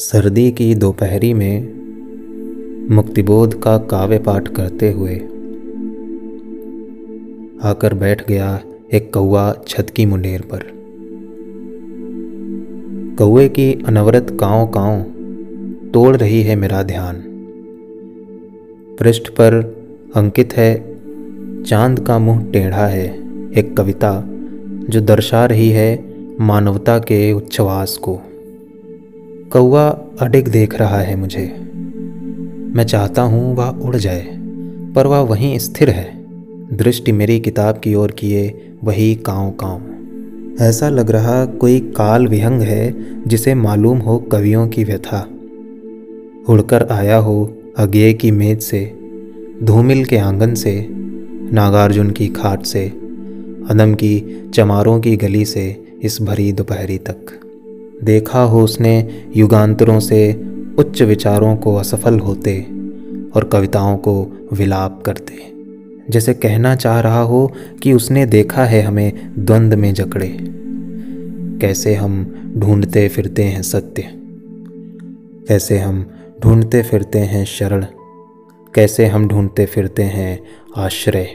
सर्दी की दोपहरी में मुक्तिबोध का काव्य पाठ करते हुए आकर बैठ गया एक कौआ छत की मुंडेर पर। कौए की अनवरत काँव काँव तोड़ रही है मेरा ध्यान। पृष्ठ पर अंकित है, चाँद का मुँह टेढ़ा है, एक कविता जो दर्शा रही है मानवता के उच्छ्वास को। कौआ अडिग देख रहा है मुझे। मैं चाहता हूँ वह उड़ जाए, पर वह वहीं स्थिर है। दृष्टि मेरी किताब की ओर किए वही काँव काँव। ऐसा लग रहा कोई काल विहंग है जिसे मालूम हो कवियों की व्यथा। उड़कर आया हो अज्ञे की मेज से, धूमिल के आँगन से, नागार्जुन की खाट से अदम की चमारों की गली से इस भरी दोपहरी तक। देखा हो उसने युगांतरों से उच्च विचारों को असफल होते और कविताओं को विलाप करते। जैसे कहना चाह रहा हो कि उसने देखा है हमें द्वंद्व में जकड़े। कैसे हम ढूंढते फिरते हैं सत्य? कैसे हम ढूंढते फिरते हैं शरण? कैसे हम ढूंढते फिरते हैं आश्रय?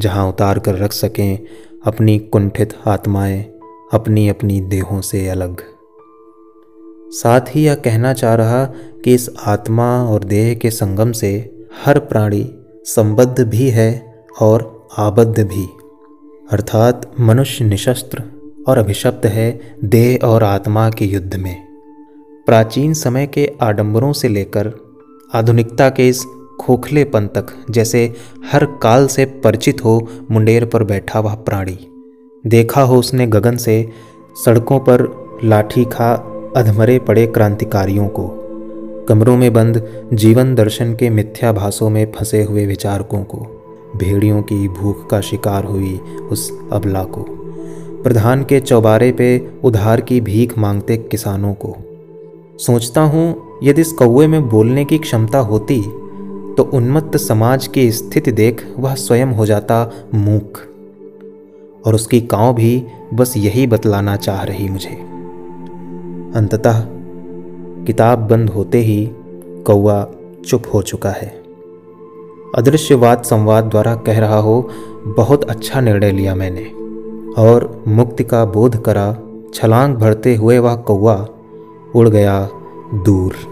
जहाँ उतार कर रख सकें अपनी कुंठित आत्माएँ अपनी अपनी देहों से अलग। साथ ही यह कहना चाह रहा कि इस आत्मा और देह के संगम से हर प्राणी संबद्ध भी है और आबद्ध भी। अर्थात मनुष्य निशस्त्र और अभिशप्त है देह और आत्मा के युद्ध में। प्राचीन समय के आडंबरों से लेकर आधुनिकता के इस खोखलेपन तक, जैसे हर काल से परिचित हो मुंडेर पर बैठा वह प्राणी। देखा हो उसने गगन से, सड़कों पर लाठी खा अधमरे पड़े क्रांतिकारियों को। कमरों में बंद जीवन दर्शन के मिथ्या मिथ्याभासों में फंसे हुए विचारकों को। भेड़ियों की भूख का शिकार हुई उस अबला को। प्रधान के चौबारे पे उधार की भीख मांगते किसानों को। सोचता हूँ, यदि इस कौए में बोलने की क्षमता होती तो उन्मत्त समाज की स्थिति देख वह स्वयं हो जाता मूक। और उसकी काँव भी बस यही बतलाना चाह रही मुझे। अंततः किताब बंद होते ही कौआ चुप हो चुका है। अदृश्यवाद संवाद द्वारा कह रहा हो, बहुत अच्छा निर्णय लिया मैंने। और मुक्ति का बोध करा, छलांग भरते हुए वह कौआ उड़ गया दूर।